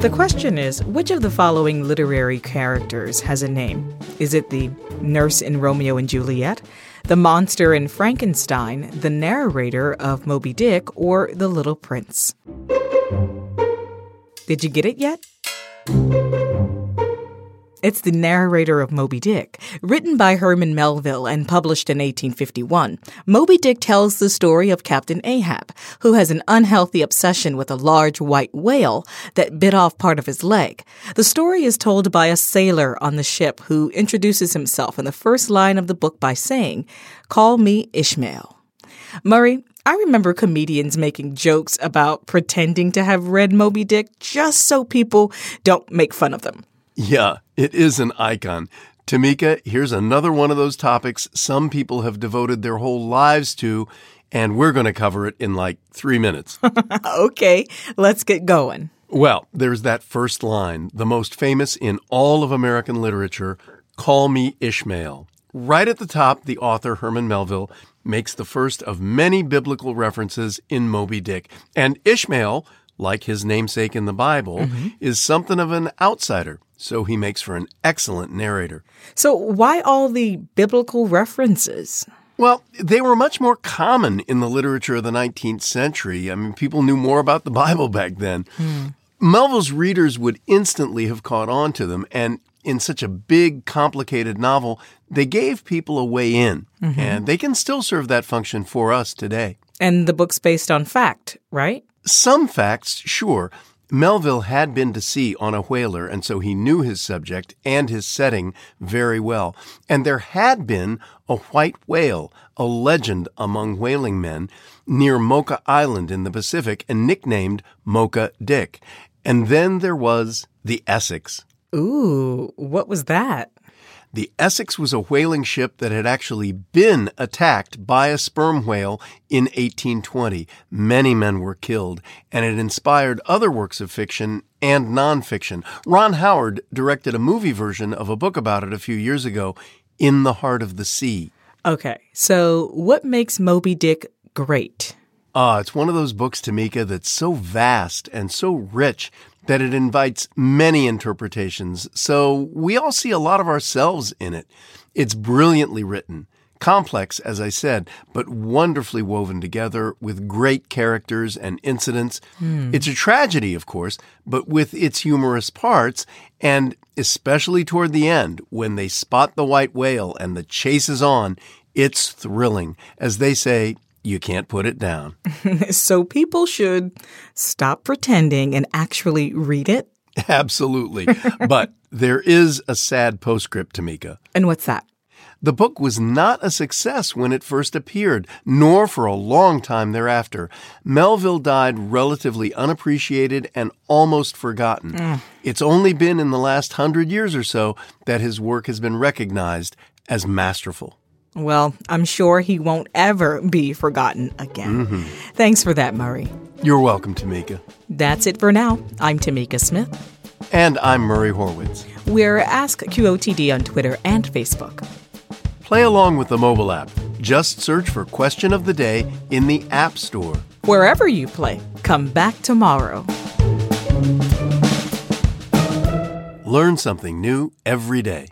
The question is which of the following literary characters has a name? Is it the nurse in Romeo and Juliet, the monster in Frankenstein, the narrator of Moby Dick, or the Little Prince? Did you get it yet? It's the narrator of Moby Dick. Written by Herman Melville and published in 1851, Moby Dick tells the story of Captain Ahab, who has an unhealthy obsession with a large white whale that bit off part of his leg. The story is told by a sailor on the ship who introduces himself in the first line of the book by saying, Call me Ishmael. Murray, I remember comedians making jokes about pretending to have read Moby Dick just so people don't make fun of them. Yeah, it is an icon. Tamika, here's another one of those topics some people have devoted their whole lives to, and we're going to cover it in like three minutes. okay, let's get going. Well, there's that first line, the most famous in all of American literature Call me Ishmael. Right at the top, the author, Herman Melville, makes the first of many biblical references in Moby Dick. And Ishmael, like his namesake in the Bible, mm-hmm. is something of an outsider so he makes for an excellent narrator. So, why all the biblical references? Well, they were much more common in the literature of the 19th century. I mean, people knew more about the Bible back then. Hmm. Melville's readers would instantly have caught on to them, and in such a big, complicated novel, they gave people a way in, mm-hmm. and they can still serve that function for us today. And the book's based on fact, right? Some facts, sure. Melville had been to sea on a whaler, and so he knew his subject and his setting very well. And there had been a white whale, a legend among whaling men, near Mocha Island in the Pacific and nicknamed Mocha Dick. And then there was the Essex. Ooh, what was that? The Essex was a whaling ship that had actually been attacked by a sperm whale in 1820. Many men were killed, and it inspired other works of fiction and nonfiction. Ron Howard directed a movie version of a book about it a few years ago, In the Heart of the Sea. Okay, so what makes Moby Dick great? Ah, it's one of those books, Tamika, that's so vast and so rich that it invites many interpretations, so we all see a lot of ourselves in it. It's brilliantly written, complex, as I said, but wonderfully woven together with great characters and incidents. Mm. It's a tragedy, of course, but with its humorous parts, and especially toward the end, when they spot the white whale and the chase is on, it's thrilling. As they say, you can't put it down. so people should stop pretending and actually read it? Absolutely. but there is a sad postscript, Tamika. And what's that? The book was not a success when it first appeared, nor for a long time thereafter. Melville died relatively unappreciated and almost forgotten. Mm. It's only been in the last hundred years or so that his work has been recognized as masterful. Well, I'm sure he won't ever be forgotten again. Mm-hmm. Thanks for that, Murray. You're welcome, Tamika. That's it for now. I'm Tamika Smith. And I'm Murray Horwitz. We're Ask QOTD on Twitter and Facebook. Play along with the mobile app. Just search for Question of the Day in the App Store. Wherever you play, come back tomorrow. Learn something new every day.